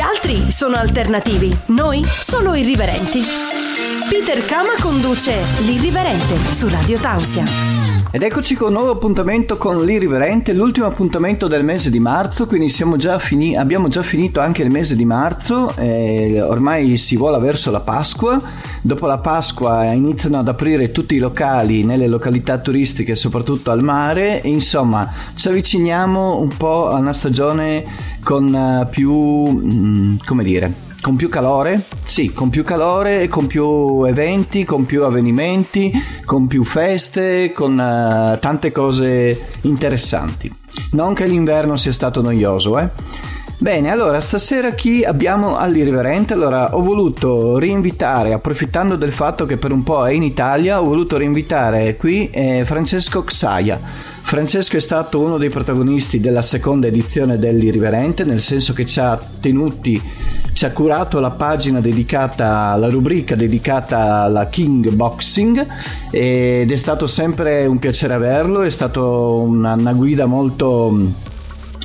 Gli altri sono alternativi, noi solo irriverenti. Peter Kama conduce L'Irriverente su Radio Tausia. Ed eccoci con un nuovo appuntamento con l'Irriverente, l'ultimo appuntamento del mese di marzo, quindi già fini- abbiamo già finito anche il mese di marzo, e ormai si vola verso la Pasqua, dopo la Pasqua iniziano ad aprire tutti i locali nelle località turistiche, soprattutto al mare, e insomma ci avviciniamo un po' a una stagione con eh, più, mm, come dire, con più calore? Sì, con più calore, con più eventi, con più avvenimenti, con più feste, con uh, tante cose interessanti. Non che l'inverno sia stato noioso, eh? Bene, allora stasera chi abbiamo all'irriverente? Allora ho voluto rinvitare, approfittando del fatto che per un po' è in Italia, ho voluto rinvitare qui eh, Francesco Xaia. Francesco è stato uno dei protagonisti della seconda edizione dell'Irriverente, nel senso che ci ha tenuti, ci ha curato la pagina dedicata, la rubrica dedicata alla King Boxing ed è stato sempre un piacere averlo, è stato una, una guida molto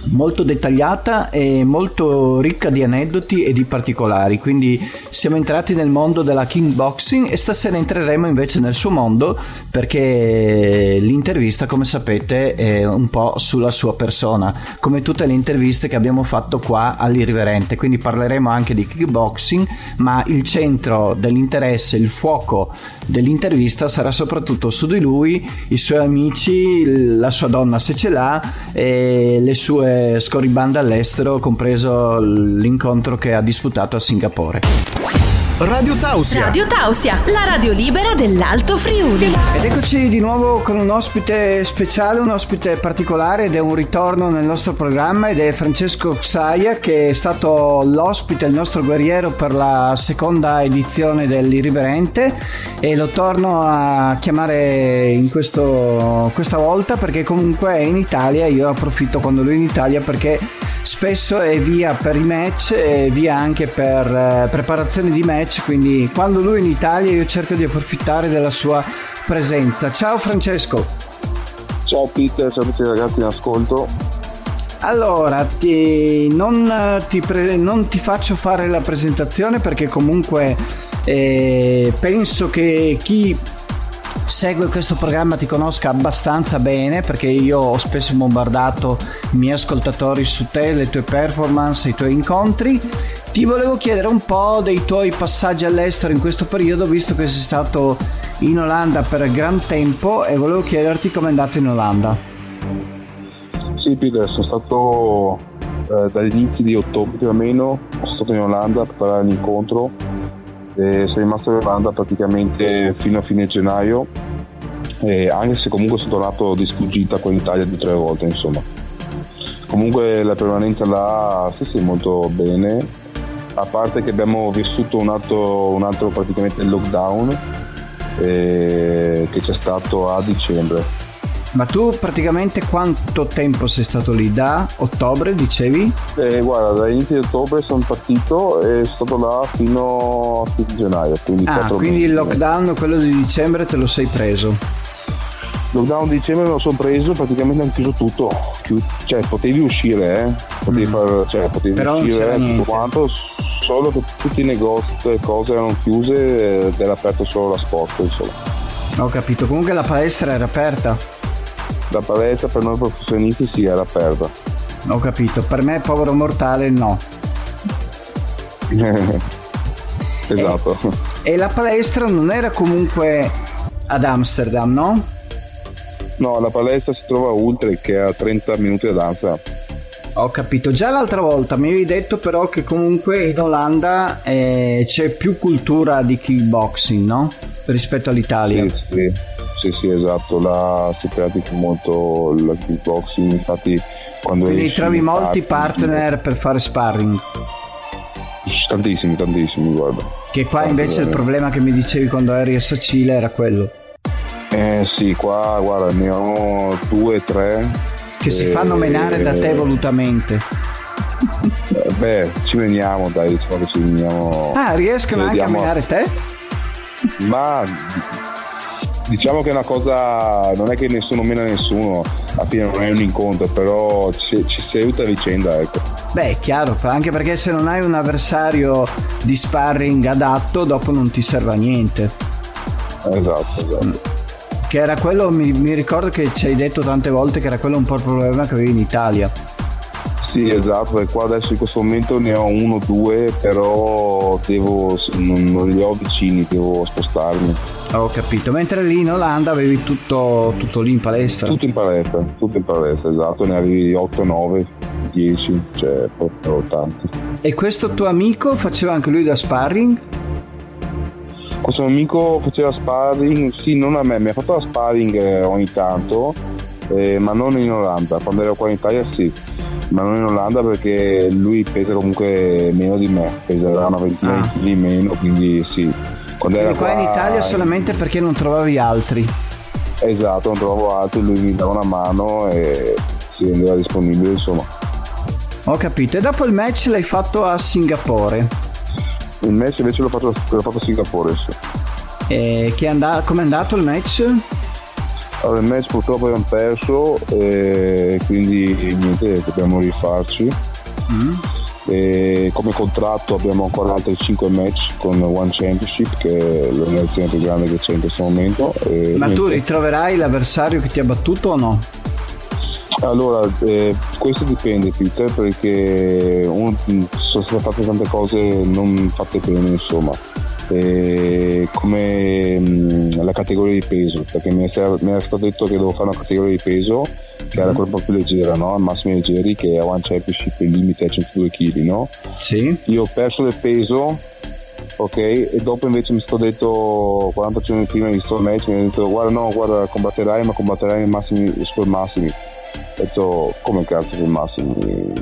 molto dettagliata e molto ricca di aneddoti e di particolari. Quindi siamo entrati nel mondo della kickboxing e stasera entreremo invece nel suo mondo perché l'intervista, come sapete, è un po' sulla sua persona, come tutte le interviste che abbiamo fatto qua all'Irriverente. Quindi parleremo anche di kickboxing, ma il centro dell'interesse, il fuoco dell'intervista sarà soprattutto su di lui, i suoi amici, la sua donna se ce l'ha e le sue scorribande all'estero, compreso l'incontro che ha disputato a Singapore. Radio Tausia. Radio Tausia, la radio libera dell'Alto Friuli. Ed eccoci di nuovo con un ospite speciale, un ospite particolare ed è un ritorno nel nostro programma ed è Francesco Xaia che è stato l'ospite, il nostro guerriero per la seconda edizione dell'Irriverente e lo torno a chiamare in questo, questa volta perché comunque è in Italia, io approfitto quando lui è in Italia perché spesso è via per i match e via anche per eh, preparazioni di match, quindi quando lui è in Italia io cerco di approfittare della sua presenza. Ciao Francesco. Ciao Peter, ciao a tutti ragazzi in ascolto. Allora, ti, non, ti pre, non, ti faccio fare la presentazione perché comunque eh, penso che chi segue questo programma ti conosca abbastanza bene perché io ho spesso bombardato i miei ascoltatori su te, le tue performance, i tuoi incontri. Ti volevo chiedere un po' dei tuoi passaggi all'estero in questo periodo, visto che sei stato in Olanda per gran tempo e volevo chiederti come è andato in Olanda. Sì, Peter, sono stato eh, dagli inizi di ottobre più o meno, sono stato in Olanda per fare l'incontro e sono rimasto in Olanda praticamente fino a fine gennaio anche se comunque sono tornato di sfuggita con l'Italia due o tre volte insomma comunque la permanenza là sì sì molto bene a parte che abbiamo vissuto un altro, un altro praticamente lockdown eh, che c'è stato a dicembre ma tu praticamente quanto tempo sei stato lì? Da ottobre dicevi? Eh, guarda, da inizio di ottobre sono partito e sono stato là fino a fine gennaio. Quindi, ah, quindi il lockdown, quello di dicembre, te lo sei preso? Lockdown di dicembre me lo sono preso, praticamente hanno chiuso tutto. Cioè, potevi uscire, eh? Potevi, mm. far, cioè, potevi Però uscire tutto quanto, solo che tutti i negozi e cose erano chiuse ed era aperto solo la sport, insomma. Ho capito, comunque la palestra era aperta la palestra per noi professionisti sì era aperta. Ho capito, per me povero mortale no. esatto. E, e, la palestra non era comunque ad Amsterdam, no? No, la palestra si trova a Ultre che è a 30 minuti da Amsterdam. Ho capito, già l'altra volta mi avevi detto però che comunque in Olanda eh, c'è più cultura di kickboxing, no? Rispetto all'Italia. Sì, sì sì, sì, esatto, là si pratica molto il kickboxing, infatti quando Quindi trovi molti partner per fare sparring. Tantissimi, tantissimi, guarda. Che qua Tanto invece il problema che mi dicevi quando eri a Sacile era quello. Eh sì, qua guarda, ne ho due, tre. Che si fanno menare da te volutamente. Eh, beh, ci veniamo, dai, diciamo che ci veniamo. Ah, riescono anche a menare te? Ma diciamo che è una cosa, non è che nessuno mena nessuno, alla fine non è un incontro, però ci, ci si aiuta a vicenda, ecco. Beh, è chiaro, anche perché se non hai un avversario di sparring adatto, dopo non ti serve a niente. Esatto, esatto. Mm. Che era quello, mi, mi ricordo che ci hai detto tante volte che era quello un po' il problema che avevi in Italia. Sì, esatto, e qua adesso in questo momento ne ho uno o due, però devo, non, non li ho vicini, devo spostarmi. Ho capito, mentre lì in Olanda avevi tutto, tutto lì in palestra? Tutto in palestra, tutto in palestra, esatto, ne avevi 8, 9, 10, cioè proprio tanti. E questo tuo amico faceva anche lui da sparring? Questo amico faceva sparring, sì, non a me, mi ha fatto la sparring eh, ogni tanto, eh, ma non in Olanda, quando ero qua in Italia sì ma non in Olanda perché lui pesa comunque meno di me, peserà una ventina ah. di meno, quindi sì. Quando quindi qua, qua in Italia solamente perché non trovavi altri? Esatto, non trovavo altri, lui mi dava una mano e si rendeva disponibile insomma. Ho capito, e dopo il match l'hai fatto a Singapore? Il match invece l'ho fatto, l'ho fatto a Singapore, sì. E che and- com'è andato il match? Allora, il match purtroppo abbiamo perso e quindi niente, dobbiamo rifarci. Mm. E come contratto abbiamo ancora altri 5 match con One Championship che è l'organizzazione più grande che c'è in questo momento. Ma niente. tu ritroverai l'avversario che ti ha battuto o no? Allora, eh, questo dipende Peter perché uno, sono state fatte tante cose non fatte bene insomma eh, come mh, la categoria di peso perché mi era, mi era, stato detto che devo fare una categoria di peso che era quella un po' più leggera no? massimi leggeri che è One Championship il limite a 102 kg no? Sì. io ho perso del peso ok e dopo invece mi sto detto 40 giorni prima di sto match mi ha detto guarda no guarda combatterai ma combatterai nei massimi super massimi detto come cazzo per massimi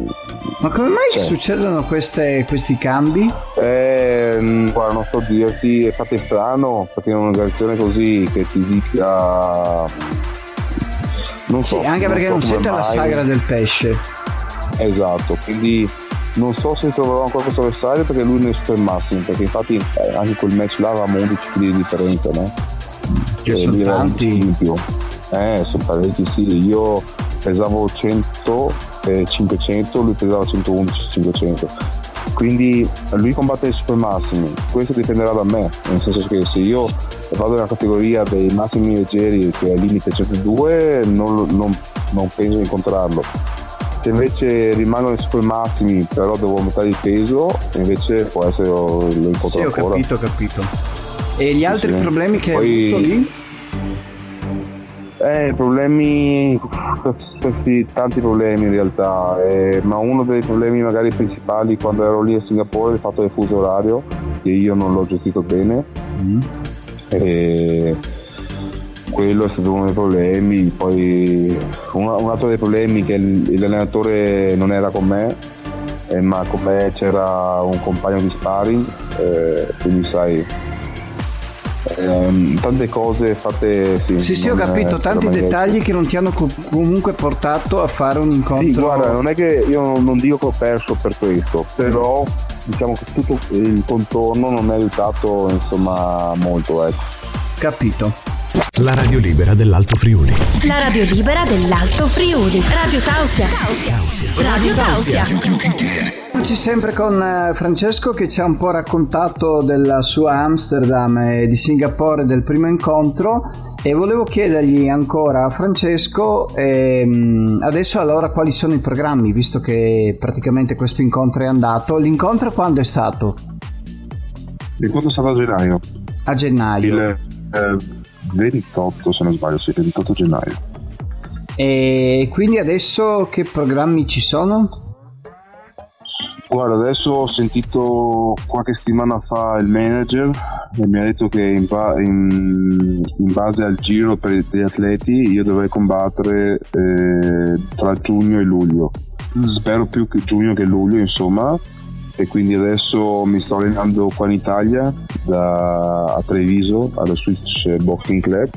ma come mai cioè. succedono queste, questi cambi? Eh, guarda, non so dirti, è fatto strano perché è un'organizzazione così che ti dica. Non so. Sì, anche perché non, so non siete la sagra del pesce. Esatto, quindi non so se troverò ancora questo avversario perché lui ne è super massimo, perché infatti eh, anche quel match là avevamo 11 kg di differenza, no? Che cioè, sono tanti. In più. Eh, sono parecchi, sì. Io pesavo 100 500, lui pesava 111, 500. Quindi lui combatte i super massimi, questo dipenderà da me, nel senso che se io vado nella categoria dei massimi leggeri che è limite 102 non, non, non penso di incontrarlo. Se invece rimango nei super massimi però devo aumentare il peso, invece può essere lo, incontro sì, ho ancora. capito, ho capito. E gli altri sì. problemi che Poi, hai avuto lì? Eh, problemi, questi tanti problemi in realtà, eh, ma uno dei problemi magari principali quando ero lì a Singapore è il fatto del fuso orario, che io non l'ho gestito bene. Mm. E quello è stato uno dei problemi, poi un, un altro dei problemi è che l'allenatore non era con me, eh, ma con me c'era un compagno di sparring, eh, quindi sai ehm, tante cose fatte sì, sì, sì ho capito. tanti dettagli che non ti hanno co- comunque portato a fare un incontro. Sì guarda non è che io non dico che ho perso per questo però diciamo che tutto il contorno non mi ha aiutato insomma molto ecco. Capito la radio libera dell'Alto Friuli. La radio libera dell'Alto Friuli. Radio Tausia. Radio Tausia. Eccoci sempre con eh, Francesco che ci ha un po' raccontato della sua Amsterdam e di Singapore del primo incontro e volevo chiedergli ancora a Francesco ehm, adesso allora quali sono i programmi visto che praticamente questo incontro è andato. L'incontro quando è stato? L'incontro è stato a gennaio. A gennaio. Il, eh, 28 se non sbaglio, sì, 28 gennaio. E quindi adesso che programmi ci sono? Guarda, adesso ho sentito qualche settimana fa il manager e mi ha detto che in, ba- in, in base al giro per gli atleti io dovrei combattere eh, tra giugno e luglio. Mm. Spero più che giugno che luglio, insomma, e quindi adesso mi sto allenando qua in Italia da, a Treviso alla Switch Boxing Club.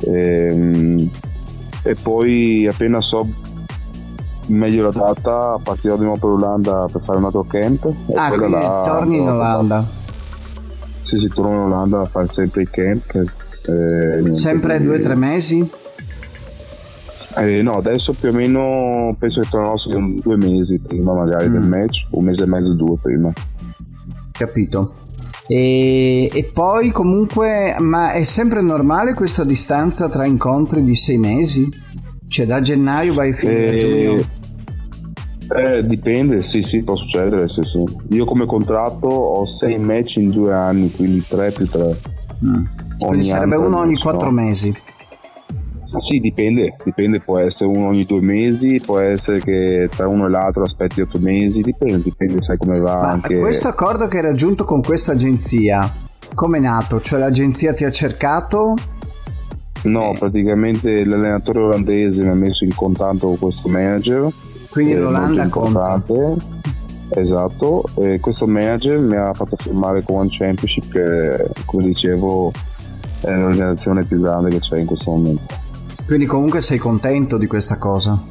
E, ehm, e poi appena so meglio la data partirò di nuovo per Olanda per fare un altro camp. Ah quindi là, torni in Olanda. Sì sì torno in Olanda a fare sempre il camp Eh, Sempre due o tre mesi? Eh, no, adesso più o meno penso che tornerò su due mesi prima magari mm. del match, un mese e mezzo, due prima. Capito. E, e, poi comunque, ma è sempre normale questa distanza tra incontri di sei mesi? Cioè da gennaio vai fino eh, a giugno? Eh, dipende, sì, sì, può succedere, sì, sì. Io come contratto ho sei match in due anni, quindi tre più tre. Mm. Quindi sarebbe uno ogni quattro mesi. Sì, dipende, dipende, può essere uno ogni due mesi, può essere che tra uno e l'altro aspetti otto mesi, dipende, dipende, sai come va Ma anche... Questo accordo che hai raggiunto con questa agenzia, come è nato? Cioè l'agenzia ti ha cercato? No, praticamente l'allenatore olandese mi ha messo in contatto con questo manager. Quindi l'Olanda conta. Esatto, e questo manager mi ha fatto firmare con One Championship che, come dicevo, è l'organizzazione più grande che c'è in questo momento. Quindi comunque sei contento di questa cosa?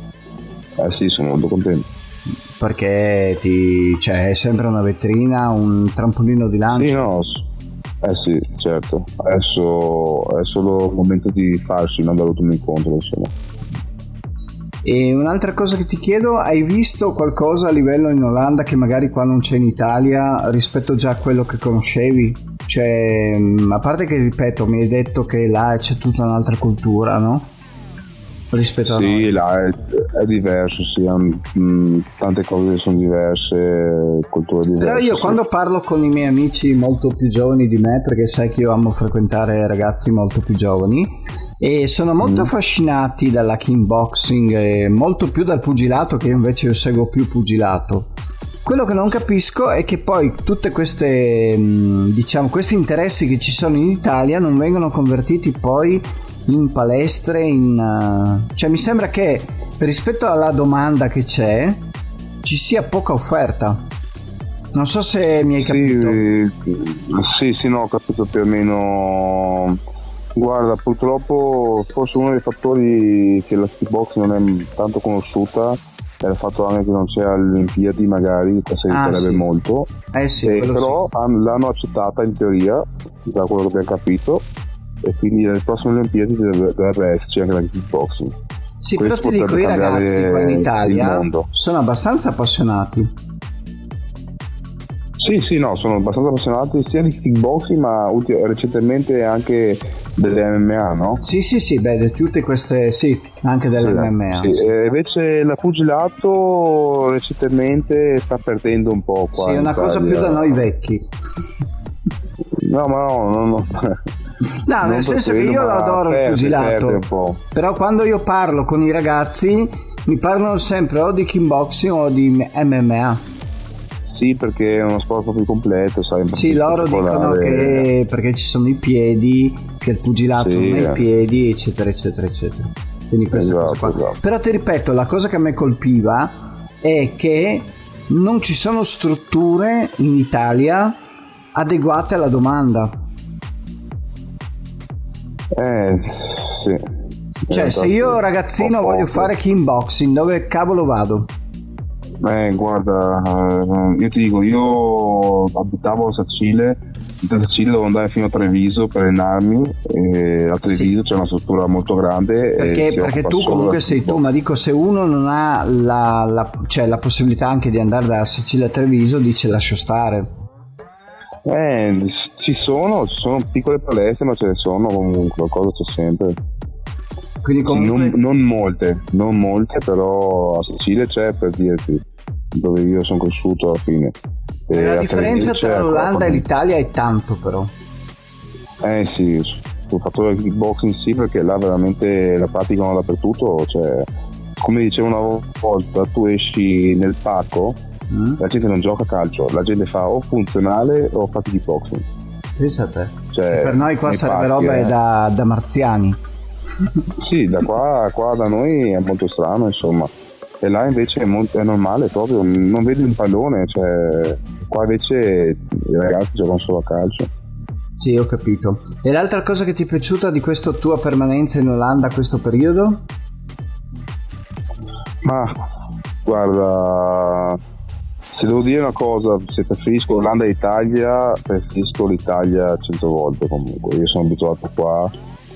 Eh sì, sono molto contento. Perché ti, cioè, è sempre una vetrina, un trampolino di lancio? Sì, no, eh sì, certo. Adesso è solo il momento di farsi, non dall'ultimo incontro, insomma. E un'altra cosa che ti chiedo, hai visto qualcosa a livello in Olanda che magari qua non c'è in Italia rispetto già a quello che conoscevi? Cioè, a parte che ripeto, mi hai detto che là c'è tutta un'altra cultura, no? Rispetto a sì, noi. là è, è diverso, sì, um, tante cose sono diverse, culture diverse. Però io sì. quando parlo con i miei amici molto più giovani di me, perché sai che io amo frequentare ragazzi molto più giovani, e sono molto mm. affascinati dalla kickboxing molto più dal pugilato che invece io seguo più pugilato. Quello che non capisco è che poi tutte queste diciamo questi interessi che ci sono in Italia non vengono convertiti poi in palestre, in, uh, cioè mi sembra che rispetto alla domanda che c'è ci sia poca offerta. Non so se mi hai capito. Sì, sì, no, ho capito più o meno. Guarda, purtroppo forse uno dei fattori che la kickbox non è tanto conosciuta è il fatto anche che non c'è alle Olimpiadi magari, questo ah, aiuterebbe sì. molto. Eh sì, eh, però sì. l'hanno accettata in teoria, da quello che abbiamo capito, e quindi nelle prossime Olimpiadi dovrebbe esserci anche la kickboxing. Sì, Questo però ti dico, i ragazzi qua in Italia sono abbastanza appassionati. Sì, sì, no, sono abbastanza appassionati sia di kickboxing ma ultim- recentemente anche delle MMA, no? Sì, sì, sì, beh, tutte queste, sì, anche delle sì, MMA. Sì. Sì. E invece la pugilato recentemente sta perdendo un po' qua. Sì, è una Italia. cosa più da noi vecchi. No, ma no, no, no. No, nel senso che io lo adoro il pugilato. Però quando io parlo con i ragazzi mi parlano sempre o di kickboxing o di MMA. Sì, perché è uno sport più completo, sai. Sì, loro dicono che perché ci sono i piedi, che il pugilato sì, non ha i piedi, eccetera, eccetera, eccetera. Quindi questa esatto, cosa qua. Esatto. Però ti ripeto, la cosa che a me colpiva è che non ci sono strutture in Italia adeguate alla domanda. Eh, sì. Cioè, se io ragazzino voglio fare kickboxing, dove cavolo vado? Eh, guarda, eh, io ti dico, io abitavo a Sacile, da Sacile dovevo andare fino a Treviso per allenarmi, a Treviso sì. c'è una struttura molto grande. Perché, perché tu comunque sei tu, ma dico se uno non ha la, la, cioè, la possibilità anche di andare da Sicilia a Treviso, dice lascio stare. Eh, ci sono, ci sono piccole palestre, ma ce ne sono comunque, qualcosa c'è sempre. Quindi comunque... non, non, molte, non molte, però a Sicilia c'è per dirti, dove io sono cresciuto alla fine. E la differenza tra l'Olanda e l'Italia è tanto però. Eh sì, sul fattore del kickboxing sì, perché là veramente la praticano dappertutto, cioè, come dicevo una volta, tu esci nel parco, mm. la gente non gioca a calcio, la gente fa o funzionale o fa kickboxing. Pensa te. Cioè, per noi qua sarebbe roba eh. da, da marziani. Sì, da qua, qua, da noi è molto strano, insomma. E là invece è, molto, è normale proprio, non vedi un pallone, cioè qua invece i ragazzi giocano solo a calcio. Sì, ho capito. E l'altra cosa che ti è piaciuta di questa tua permanenza in Olanda a questo periodo? Ma guarda, se devo dire una cosa, se preferisco Olanda e Italia, preferisco l'Italia cento volte comunque. Io sono abituato qua,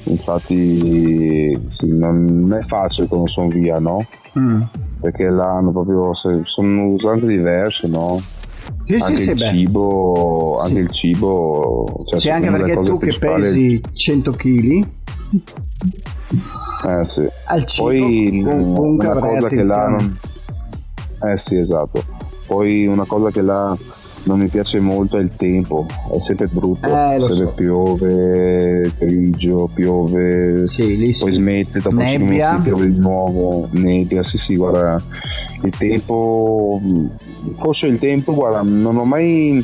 infatti sì, non è facile quando sono via, no? Mm. Perché là hanno proprio, sono usanze diverse, no? Sì, anche sì, il sì, cibo, Sì. anche il cibo. Cioè, Sì, anche perché tu che pesi 100 kg Eh sì. al cibo Poi com- comunque una cosa che là non... Eh sì, esatto. Poi una cosa che là non mi piace molto è il tempo, è sempre brutto, Eh, sempre so. piove, grigio, piove, Sì, lì sì. poi smette, dopo Nebbia. minuti piove di nuovo, nebbia, sì sì, guarda, il tempo, forse il tempo, guarda, non ho mai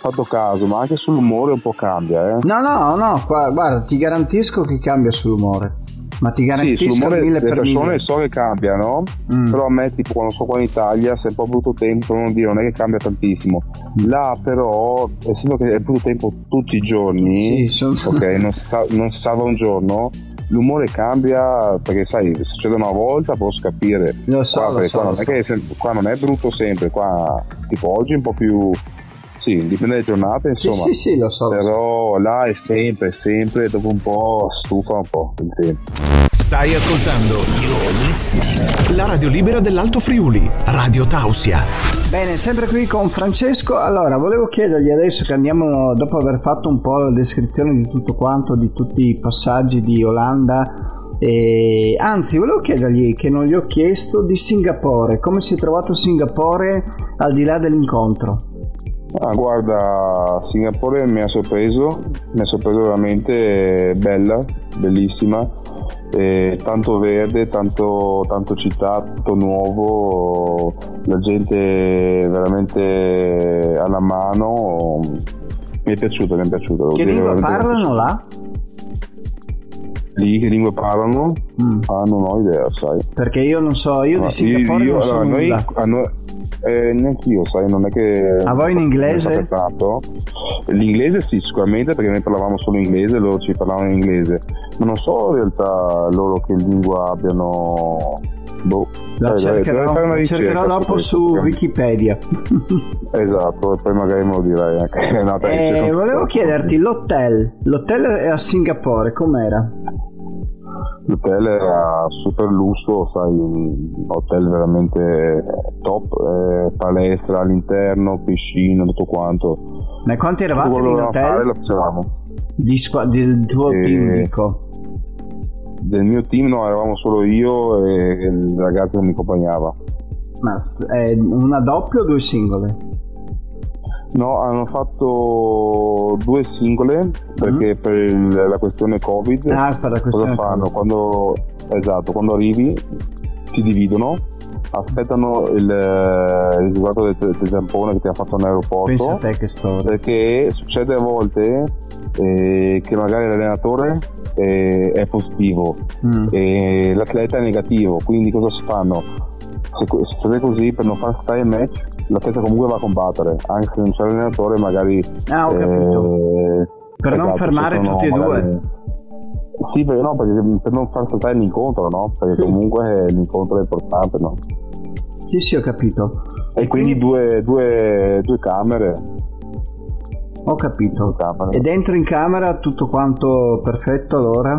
fatto caso, ma anche sull'umore un po' cambia, eh. No, no, no, guarda, ti garantisco che cambia sull'umore. Ma ti Sì, garantisco sull'umore mille le per persone mille. so che cambiano, Mm. però a me tipo quando sono qua in Italia se è un po' brutto tempo non, dire, non è che cambia tantissimo là però essendo che è brutto tempo tutti i giorni Sì, sono- ok non si, sa- non si salva un giorno l'umore cambia perché sai succede una volta posso capire Lo so, qua, lo so, qua, lo non è che qua non è brutto sempre qua tipo oggi è un po' più sì dipende dalle giornate Sì, insomma sì, sì, lo so. lo so. però là è sempre sempre dopo un po' stufa un po' il tempo Stai ascoltando la radio libera dell'Alto Friuli, Radio Tausia. Bene, sempre qui con Francesco. Allora, volevo chiedergli adesso che andiamo, dopo aver fatto un po' la descrizione di tutto quanto, di tutti i passaggi di Olanda, e anzi, volevo chiedergli, che non gli ho chiesto, di Singapore. Come si è trovato Singapore al di là dell'incontro? Ah, guarda, Singapore mi ha sorpreso, mi ha sorpreso veramente bella, bellissima, eh, tanto verde, tanto, tanto città, tutto nuovo, la gente veramente alla mano, mi è piaciuto, mi è piaciuto. Che lingua parlano là? Lì che lingue parlano? Mm. Ah, non ho idea, sai. Perché io non so, io Ma di Singapore io- non so allora, noi, nulla. a noi- eh, neanche io, sai, non è che... A voi in inglese? L'inglese sì, sicuramente, perché noi parlavamo solo inglese, loro ci parlavano in inglese. Ma non so in realtà loro che lingua abbiano... Boh. La Dai, dai, cercherò, la ricerca cercherò dopo su Wikipedia. Esatto, e poi magari me lo dirai anche. No, dai, Eh, volevo chiederti l'hotel. L'hotel è a Singapore, com'era? L'hotel era super lusso, sai, un hotel veramente top, eh, palestra all'interno, piscina, tutto quanto. Ma quanti Tutto eravate quello in dovevamo fare hotel? lo facevamo. Di squa- del tuo Eh, team, dico. Del mio team no, eravamo solo io e il ragazzo che mi accompagnava. Ma è una doppia o due singole? No, hanno fatto due singole perché per il- la questione Covid. Ah, per la questione cosa fanno? Covid. Quando, esatto, quando arrivi si dividono, aspettano il, il risultato del, del tampone che ti ha fatto in aeroporto. Pensa a te che storia. perché succede a volte eh, che magari l'allenatore eh, è positivo Mm. e l'atleta è negativo, quindi cosa si fanno? Se, se succede così per non far stare il match, l'atleta comunque va a combattere, anche se non c'è l'allenatore magari... Ah, ho capito. eh, Per non fermare tutti e due. Sì, perché no, perché per non far saltare l'incontro, no? Perché Sì. comunque l'incontro è importante, no? Sì, sì, ho capito. E quindi due, due, due camere. Ho capito. Camere. E dentro in camera tutto quanto perfetto allora?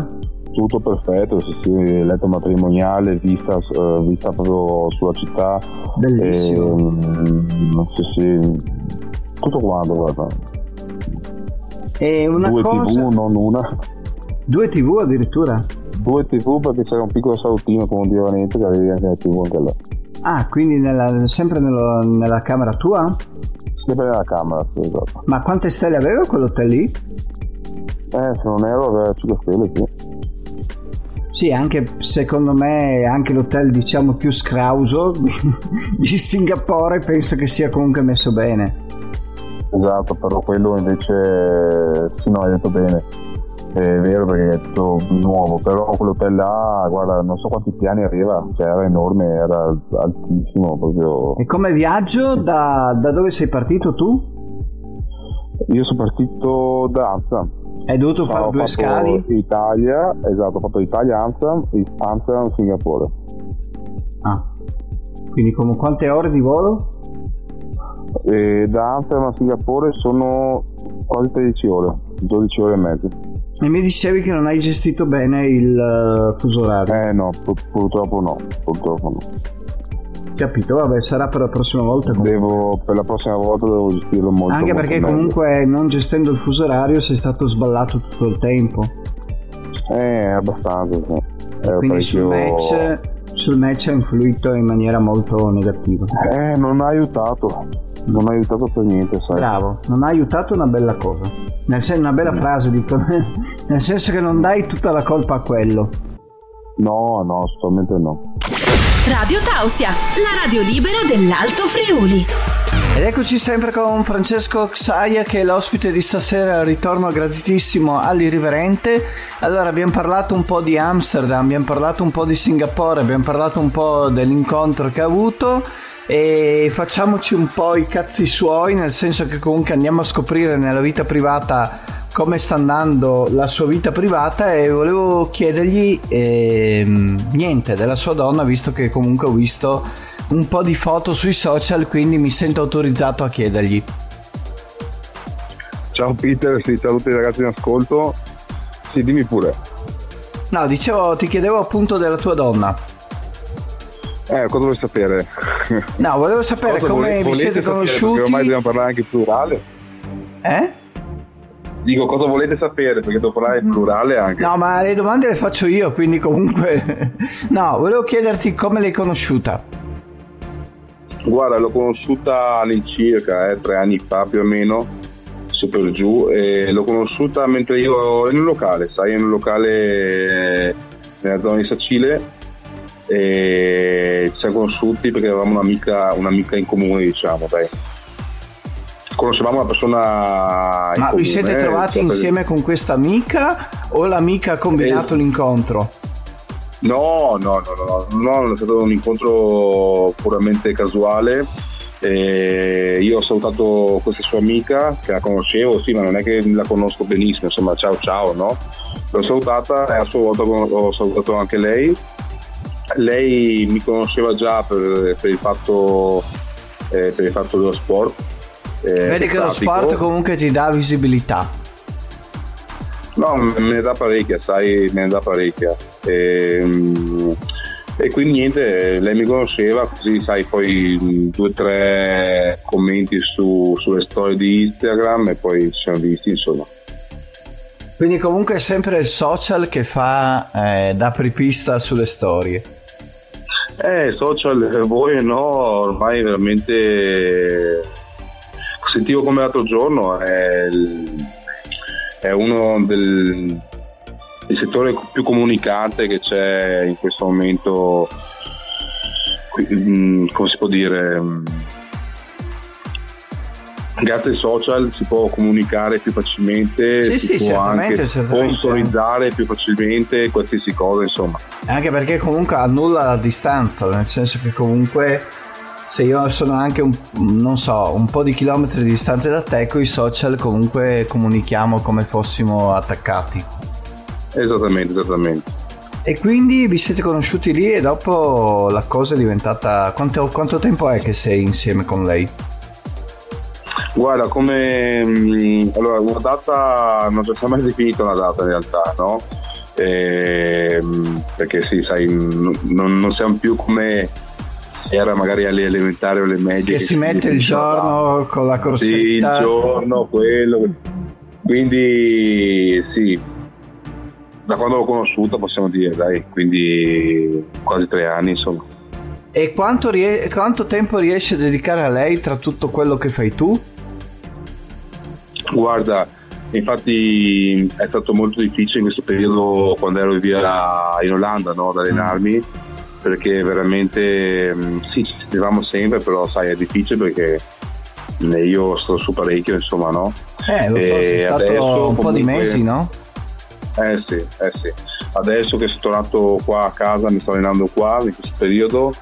Tutto perfetto, letto matrimoniale, vista, eh, vista proprio sulla città. Bellissimo. Ehm, sì, sì, tutto quanto, guarda. E una Due cosa... tv, non una. Due tv addirittura? Due tv perché c'era un piccolo salutino, come diceva Niente, che avevi anche la tv anche là. Ah, quindi nella- sempre nello- nella camera tua? Sempre nella camera, sì, esatto. Ma quante stelle aveva quell'hotel lì? Eh, se non ero aveva 5 stelle, sì. Sì, anche secondo me anche l'hotel diciamo più scrauso di, Singapore penso che sia comunque messo bene. Esatto, però quello invece, sì, no, hai detto bene. È vero perché è tutto nuovo, però quell'hotel là, guarda, non so quanti piani arriva, cioè era enorme, era altissimo proprio. E come viaggio da, da dove sei partito tu? Io sono partito da Amsterdam. Hai dovuto fare due scali? Italia, esatto, ho fatto Italia, Amsterdam, Amsterdam, Singapore. Ah. Quindi con quante ore di volo? E da Amsterdam a Singapore sono quasi 13 ore, 12 ore e mezzo. E mi dicevi che non hai gestito bene il uh, fuso orario. Eh no, pur- purtroppo no, purtroppo no. Capito, vabbè, sarà per la prossima volta. Devo, per la prossima volta devo gestirlo molto Anche molto perché meglio. comunque non gestendo il fuso orario sei stato sballato tutto il tempo. Eh, abbastanza, sì. Eh, Quindi sul match, sul match ha influito in maniera molto negativa. Eh, non ha aiutato. Non ha aiutato per niente, sai. Bravo, non ha aiutato una bella cosa. Nel senso, una bella frase, dico. Nel senso che non dai tutta la colpa a quello. No, no, assolutamente no. Radio Tausia, la radio libera dell'Alto Friuli. Ed eccoci sempre con Francesco Xaia che è l'ospite di stasera, ritorno gratitissimo all'Irriverente. Allora abbiamo parlato un po' di Amsterdam, abbiamo parlato un po' di Singapore, abbiamo parlato un po' dell'incontro che ha avuto e facciamoci un po' i cazzi suoi, nel senso che comunque andiamo a scoprire nella vita privata come sta andando la sua vita privata e volevo chiedergli ehm, niente della sua donna visto che comunque ho visto un po' di foto sui social quindi mi sento autorizzato a chiedergli Ciao Peter, sì, saluti i ragazzi in ascolto. Sì, dimmi pure. no dicevo ti chiedevo appunto della tua donna Eh, cosa vuoi sapere? no volevo sapere Cosa come vi siete sapere? Conosciuti ormai dobbiamo parlare anche in plurale. eh? Dico, cosa volete sapere? Perché devo parlare in plurale anche. no ma le domande le faccio io quindi comunque no volevo chiederti come l'hai conosciuta Guarda, l'ho conosciuta all'incirca eh, tre anni fa più o meno, su per giù, e l'ho conosciuta mentre io ero in un locale, sai, in un locale eh, nella zona di Sacile e ci siamo conosciuti perché avevamo un'amica, un'amica in comune, diciamo, dai. Conoscevamo una persona in ma comune. vi siete trovati cioè, per- insieme con questa amica o l'amica ha combinato Eh. l'incontro No, no, no, no, no, è stato un incontro puramente casuale. E io ho salutato questa sua amica che la conoscevo, sì, ma non è che la conosco benissimo, insomma, ciao ciao, no? L'ho salutata e a sua volta ho salutato anche lei. Lei mi conosceva già per, per il, fatto, eh, per il fatto dello sport. Eh, vedi che lo sport comunque ti dà visibilità No, me ne dà parecchia, sai, me ne dà parecchia. E, e quindi niente, lei mi conosceva, così sai, poi mh, due o tre commenti su- sulle storie di Instagram e poi ci siamo visti, insomma. Quindi comunque è sempre il social che fa eh, da apripista sulle storie. Eh, social, voi no, ormai veramente sentivo come l'altro giorno, è, è uno del, il settore più comunicante che c'è in questo momento, mm, come si può dire, mm, grazie ai social si può comunicare più facilmente, Sì, si sì, può certamente, anche certamente. sponsorizzare più facilmente qualsiasi cosa, insomma. Anche perché comunque annulla la distanza, nel senso che comunque se io sono anche un, non so, un po' di chilometri distante da te, con i social comunque comunichiamo come fossimo attaccati. Esattamente, esattamente. E quindi vi siete conosciuti lì e dopo la cosa è diventata... Quanto, quanto tempo è che sei insieme con lei? Guarda, come mh, allora una data non ci siamo mai definito una data in realtà, no? Ehm, perché sì, sai, non, non siamo più come era magari alle elementari o alle medie. Che si mette il giorno con la data. Sì, il corsetta. giorno, quello. Quindi sì, da quando l'ho conosciuta possiamo dire, dai, quindi quasi tre anni, insomma. E quanto, rie- quanto tempo riesci a dedicare a lei tra tutto quello che fai tu? Guarda, infatti è stato molto difficile in questo periodo quando ero via in Olanda no, ad allenarmi perché veramente mh, sì ci sentivamo sempre però sai è difficile perché mh, io sto su parecchio insomma no Eh, lo so, sei stato adesso un po' di comunque- mesi, no? eh sì, eh sì. Adesso che sono tornato qua a casa, mi sto allenando qua in questo periodo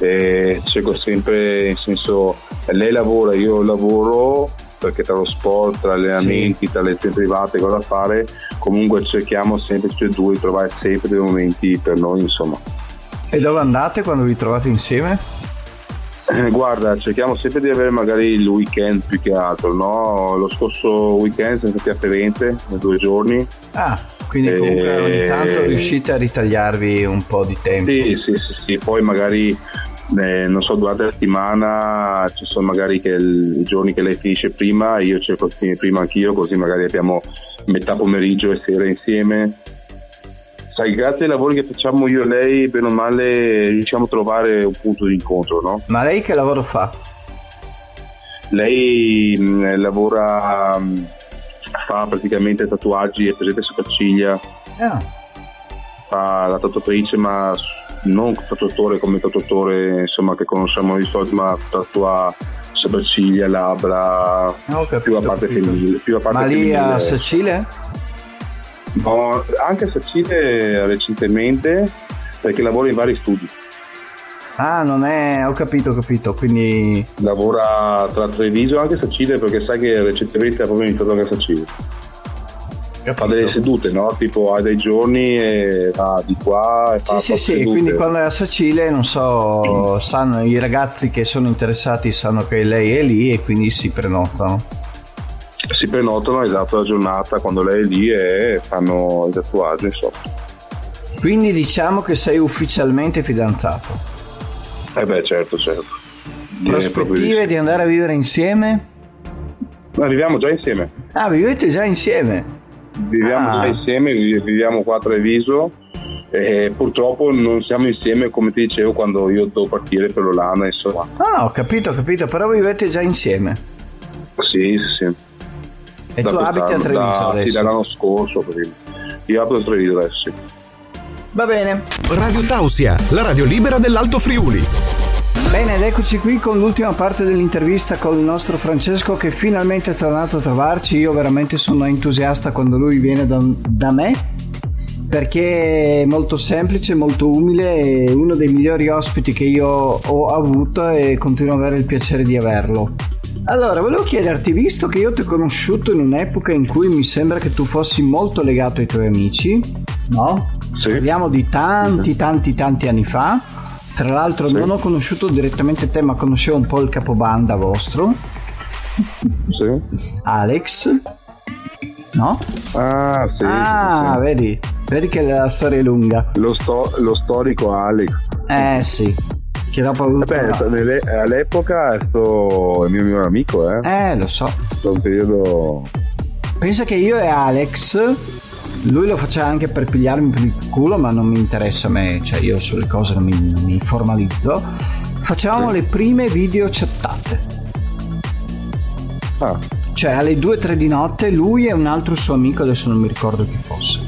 e cerco sempre, nel senso, lei lavora, io lavoro perché tra lo sport, tra gli allenamenti, tra le lezioni private, cosa fare, comunque cerchiamo sempre tutti e due di trovare sempre dei momenti per noi, insomma. E dove andate quando vi trovate insieme? Eh, guarda, cerchiamo sempre di avere magari il weekend più che altro, no? Lo scorso weekend siamo stati a Firenze, due giorni. Ah, quindi comunque ogni Eh, tanto riuscite a ritagliarvi un po' di tempo. Sì, sì, sì, sì. poi magari, eh, non so, durante la settimana ci sono magari i giorni che lei finisce prima, io cerco di finire prima anch'io, così magari abbiamo metà pomeriggio e sera insieme. Sai, grazie ai lavori che facciamo io e lei, bene o male, riusciamo a trovare un punto di incontro, no? Ma lei che lavoro fa? Lei mh, lavora, mh, fa praticamente tatuaggi e presente sopracciglia, Ah, fa la tatuatrice ma non tatuatore come tatuatore insomma che conosciamo di solito ma tatua sopracciglia, labbra, ho capito, più a parte capito. femminile. Più a parte Ma lì a femminile. No, anche a Sacile recentemente perché lavora in vari studi. Ah, non è... ho capito, ho capito, quindi... Lavora tra Treviso e anche Sacile perché sai che recentemente ha proprio iniziato anche a Sacile. Fa delle sedute, no? Tipo ha dei giorni e va di qua e fa Sì, sì, sì, sedute. quindi quando è a Sacile, non so, sanno, i ragazzi che sono interessati sanno che lei è lì e quindi si prenotano. Si prenotano esatto la giornata quando lei è lì e fanno i tatuaggi insomma. Quindi diciamo che sei ufficialmente fidanzato. Eh beh certo certo. Direi Prospettive di andare a vivere insieme? Arriviamo già insieme. Ah, vivete già insieme? Viviamo Ah. già insieme, vi- viviamo qua a Treviso e purtroppo non siamo insieme come ti dicevo quando io devo partire per l'Olanda insomma. No, ho capito, ho capito, però vivete già insieme. Sì sì sì. E Da tu abiti a Treviso da- Sì, adesso. dall'anno scorso perché io abito a Treviso adesso sì. Va bene. Radio Tausia, la radio libera dell'Alto Friuli. Bene, ed eccoci qui con l'ultima parte dell'intervista con il nostro Francesco che finalmente è tornato a trovarci. Io veramente sono entusiasta quando lui viene da, da me perché è molto semplice, molto umile, è uno dei migliori ospiti che io ho avuto e continuo ad avere il piacere di averlo. Allora, volevo chiederti, visto che io ti ho conosciuto in un'epoca in cui mi sembra che tu fossi molto legato ai tuoi amici, no? Sì. Parliamo di tanti, tanti, tanti anni fa. Tra l'altro non ho conosciuto direttamente te, ma conoscevo un po' il capobanda vostro, Sì. Alex. No? Ah sì. ah, sì, vedi, vedi che la storia è lunga. sì. Lo, sto- lo storico Alex. Eh sì, che dopo. Vabbè, all'epoca è stato il mio migliore amico, eh. Eh, lo so. Stato un periodo. Pensa che io e Alex, lui lo faceva anche per pigliarmi per il culo, ma non mi interessa a me, cioè io sulle cose non mi, non mi formalizzo. Facevamo le prime video chattate. Ah, Cioè alle 2-3 di notte lui e un altro suo amico, adesso non mi ricordo chi fosse.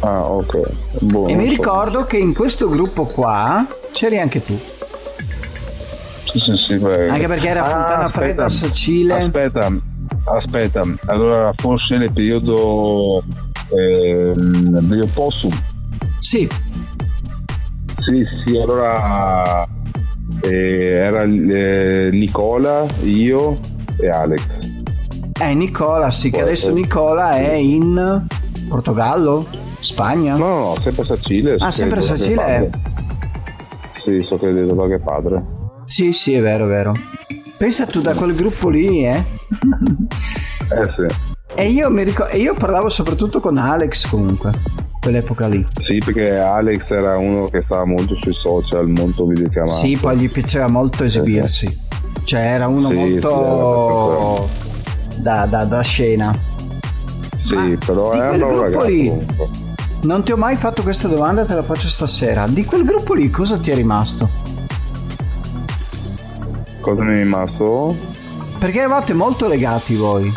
ah ok. Boh, E mi ricordo che in questo gruppo qua c'eri anche tu. Sì, sì, sì, prego. Anche perché era Fontana Ah, Fredda, aspetta. Sacile. Aspetta, aspetta. Allora, forse nel periodo. ehm, degli opossum. Sì, Sì, sì, allora. eh, era eh, Nicola, io e Alex. è Nicola, sì, che adesso essere. Nicola è in Portogallo, Spagna. No, no, sempre a Sacile. Ah, sempre Sacile, eh. Sì, so che è da che padre. Sì, sì, è vero, è vero. Pensa tu da quel gruppo lì, eh? Eh sì. E io mi ricordo, e io parlavo soprattutto con Alex comunque, quell'epoca lì. Sì, perché Alex era uno che stava molto sui social, molto videochiamato. Sì, poi gli piaceva molto esibirsi. Cioè era uno Sì, molto da, da- da scena. Sì, però di era un bravo ragazzo lì- comunque. Non ti ho mai fatto questa domanda, te la faccio stasera. Di quel gruppo lì cosa ti è rimasto? Cosa mi è rimasto? Perché eravate molto legati voi.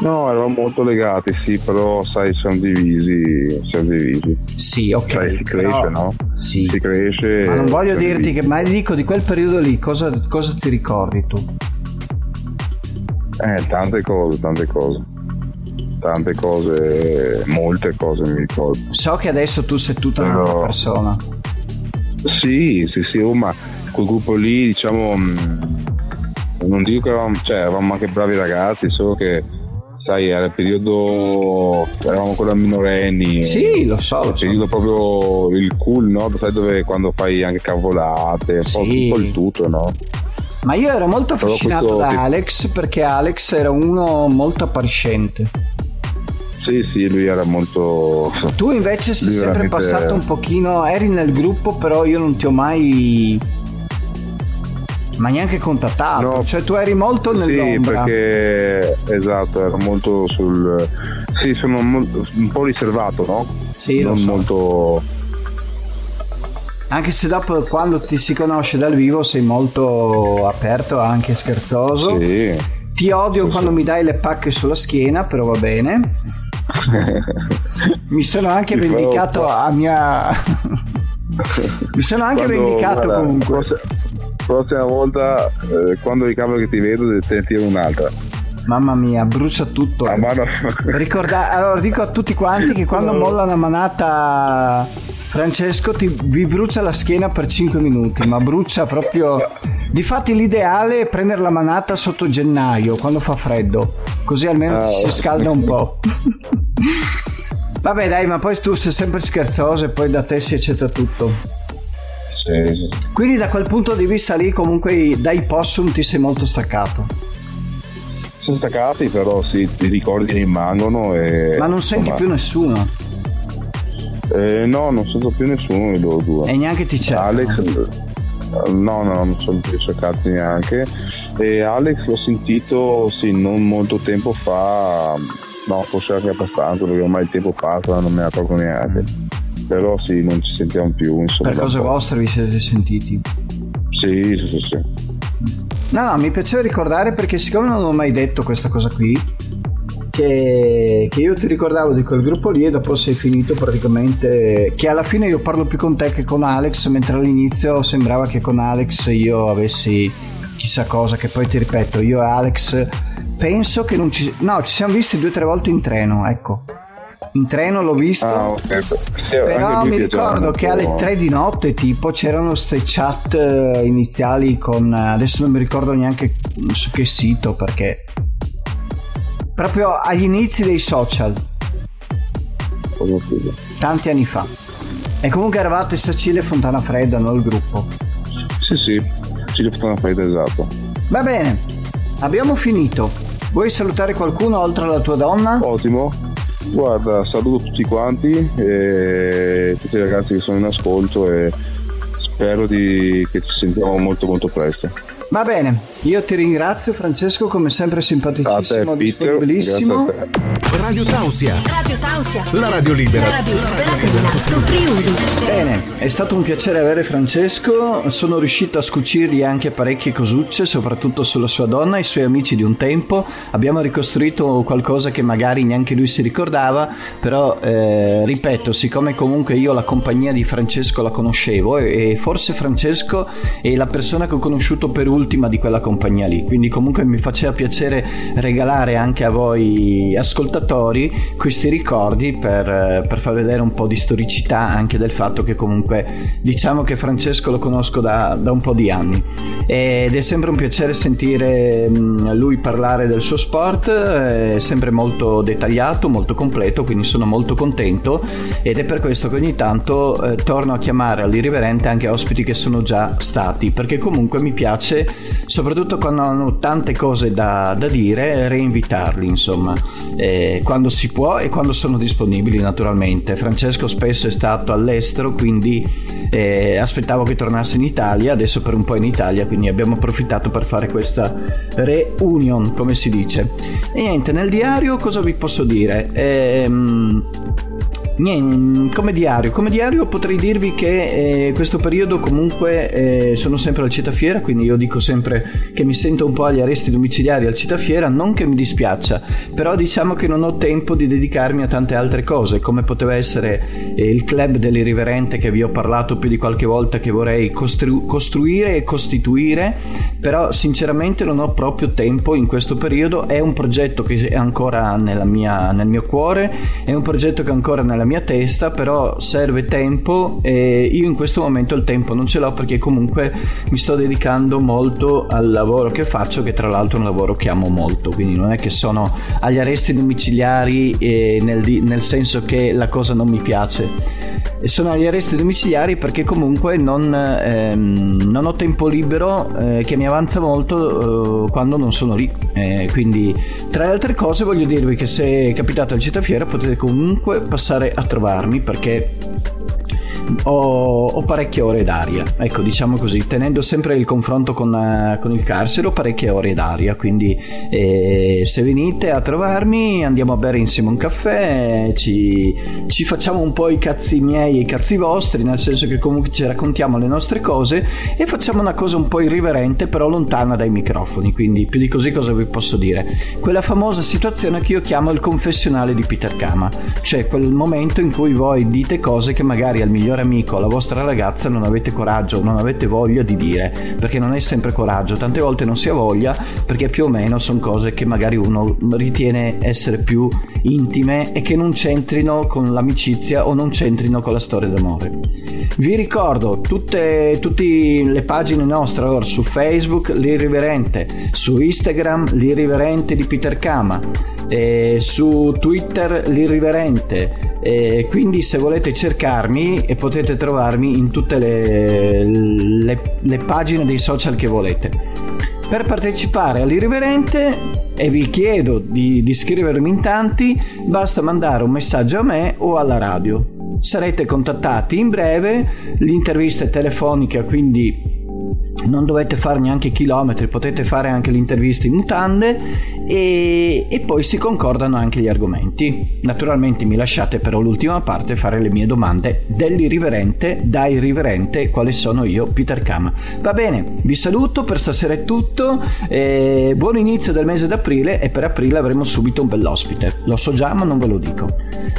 No, eravamo molto legati, sì, però sai, siamo divisi, siamo divisi. Sì, ok. Sai, si cresce, però- no? Sì. Si cresce. Ma non voglio dirti divisi. che, ma dico di quel periodo lì, cosa, cosa ti ricordi tu? Eh, tante cose, tante cose. Tante cose, molte cose mi ricordo. So che adesso tu sei tutta Però- un'altra persona. Sì, sì, sì, oh, ma quel gruppo lì, diciamo, mh, non dico che eravamo, cioè, eravamo anche bravi ragazzi, solo che sai, era il periodo, eravamo ancora minorenni. Sì, lo so. Lo il periodo so. proprio il cool, no? Sai dove quando fai anche cavolate, un, Sì. po', un po' il tutto, no? Ma io ero molto affascinato questo- da Alex perché Alex era uno molto appariscente. Sì, sì, lui era molto... Tu invece sei sempre veramente- passato un pochino, eri nel gruppo, però io non ti ho mai ma neanche contattato, No. cioè tu eri molto Sì, nell'ombra. perché esatto, era molto sul... Sì, sono un po' riservato, no? Sì, lo non so. molto... Anche se dopo quando ti si conosce dal vivo sei molto aperto, anche scherzoso. Sì. Ti odio quando mi dai le pacche sulla schiena, però va bene. Mi sono anche Ti vendicato a mia... Mi sono anche Quando- vendicato guarda, comunque. pross- Prossima volta, eh, quando ricambio che ti vedo, te ne tiro un'altra. Mamma mia, brucia tutto. A mano... Ricorda- allora dico a tutti quanti che quando No. molla una manata Francesco ti, vi brucia la schiena per 5 minuti, ma brucia proprio... Difatti l'ideale è prendere la manata sotto gennaio, quando fa freddo, così almeno ti si scalda un po'. Vabbè dai, ma poi tu sei sempre scherzoso e poi da te si accetta tutto. Sì. Quindi da quel punto di vista lì comunque dai possum ti sei molto staccato. Sono staccati, però sì, i ricordi rimangono e... Ma non senti insomma, più nessuno eh, no, non sento più nessuno di loro due. e neanche ti cercano. Alex, no, no, non sono più cercati neanche. E Alex l'ho sentito, sì, non molto tempo fa, no, forse anche abbastanza, perché ormai il tempo passa, non me ne accorgo neanche. Però sì, non ci sentiamo più, insomma. Per cose vostre vi siete sentiti. Sì, sì, sì, sì. No, no, mi piaceva ricordare perché siccome non ho mai detto questa cosa qui, che, che io ti ricordavo di quel gruppo lì e dopo sei finito praticamente, che alla fine io parlo più con te che con Alex, mentre all'inizio sembrava che con Alex io avessi chissà cosa, che poi ti ripeto, io e Alex penso che non ci... No, ci siamo visti due o tre volte in treno, ecco. In treno l'ho visto. Ah, ok. Sì, Però mi ricordo che alle 3 di notte tipo c'erano queste chat eh, iniziali con adesso non mi ricordo neanche su che sito perché proprio agli inizi dei social tanti anni fa e comunque eravate Sacile Fontana Fredda no il gruppo Sì, sì, ci devo una fredda, esatto. va bene abbiamo finito vuoi salutare qualcuno oltre alla tua donna? Ottimo. Guarda, saluto tutti quanti e tutti i ragazzi che sono in ascolto e spero di- che ci sentiamo molto molto presto. Va bene io ti ringrazio Francesco come sempre te simpaticissimo Peter, disponibilissimo te. Radio Tausia, Radio Tausia. la radio libera. La radio libera Friuli. Bene, è stato un piacere avere Francesco, sono riuscito a scucirgli anche parecchie cosucce, soprattutto sulla sua donna e i suoi amici di un tempo, abbiamo ricostruito qualcosa che magari neanche lui si ricordava, però eh, ripeto, siccome comunque io la compagnia di Francesco la conoscevo e, e forse Francesco è la persona che ho conosciuto per ultima di quella compagnia lì, quindi comunque mi faceva piacere regalare anche a voi ascoltatori questi ricordi per, eh, per far vedere un po' di storicità anche del fatto che comunque diciamo che Francesco lo conosco da, da un po' di anni. Ed è sempre un piacere sentire mm, lui parlare del suo sport, è sempre molto dettagliato, molto completo, quindi sono molto contento. Ed è per questo che ogni tanto eh, torno a chiamare all'irriverente anche ospiti che sono già stati, perché comunque mi piace, soprattutto quando hanno tante cose da, da dire, reinvitarli, insomma, eh, quando si può e quando sono disponibili naturalmente. Francesco spesso è stato all'estero, quindi eh, aspettavo che tornasse in Italia, adesso per un po' in Italia, quindi abbiamo approfittato per fare questa reunion, come si dice. E niente, nel diario cosa vi posso dire? Ehm, Niente, come diario, come diario potrei dirvi che eh, questo periodo comunque eh, sono sempre al Citafiera, quindi io dico sempre che mi sento un po' agli arresti domiciliari al Citafiera, non che mi dispiaccia, però diciamo che non ho tempo di dedicarmi a tante altre cose, come poteva essere eh, il club dell'irriverente che vi ho parlato più di qualche volta che vorrei costru- costruire e costituire, però sinceramente non ho proprio tempo in questo periodo, è un progetto che è ancora mia- nel mio cuore, è un progetto che è ancora nella mia testa, però serve tempo e io in questo momento il tempo non ce l'ho perché comunque mi sto dedicando molto al lavoro che faccio, che tra l'altro è un lavoro che amo molto, quindi non è che sono agli arresti domiciliari nel, nel senso che la cosa non mi piace sono agli arresti domiciliari perché comunque non, ehm, non ho tempo libero eh, che mi avanza molto eh, quando non sono lì. Eh, quindi, tra le altre cose, voglio dirvi che se capitate al Città Fiera potete comunque passare a trovarmi perché ho, ho, parecchie ore d'aria, ecco diciamo così, tenendo sempre il confronto con, uh, con il carcere ho parecchie ore d'aria, quindi eh, se venite a trovarmi andiamo a bere insieme un caffè, ci, ci, facciamo un po' i cazzi miei e i cazzi vostri, nel senso che comunque ci raccontiamo le nostre cose e facciamo una cosa un po' irriverente però lontana dai microfoni, quindi più di così cosa vi posso dire? Quella famosa situazione che io chiamo il confessionale di Peter Kama, cioè quel momento in cui voi dite cose che magari al migliore migliore amico, alla vostra ragazza non avete coraggio, non avete voglia di dire, perché non è sempre coraggio, tante volte non si ha voglia perché più o meno sono cose che magari uno ritiene essere più intime e che non c'entrino con l'amicizia o non c'entrino con la storia d'amore. Vi ricordo tutte, tutte le pagine nostre allora, su Facebook, l'irriverente, su Instagram, l'irriverente di Peter Kama, su Twitter, l'irriverente e quindi se volete cercarmi potete trovarmi in tutte le, le, le pagine dei social che volete. Per partecipare all'irriverente e vi chiedo di, di iscrivermi in tanti, basta mandare un messaggio a me o alla radio. Sarete contattati in breve, l'intervista è telefonica, quindi non dovete fare neanche chilometri, potete fare anche le interviste in mutande e, e, poi si concordano anche gli argomenti. Naturalmente mi lasciate però l'ultima parte fare le mie domande dell'irriverente, da irriverente, quale sono io, Peter Cam. Va bene, vi saluto, per stasera è tutto, eh, buon inizio del mese d'aprile e per aprile avremo subito un bell'ospite. Lo so già ma non ve lo dico.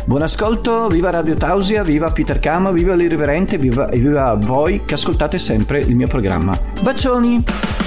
Buon ascolto, viva Radio Tausia, viva Peter Cam, viva l'irriverente viva, e viva voi che ascoltate sempre il mio programma. Bacioni!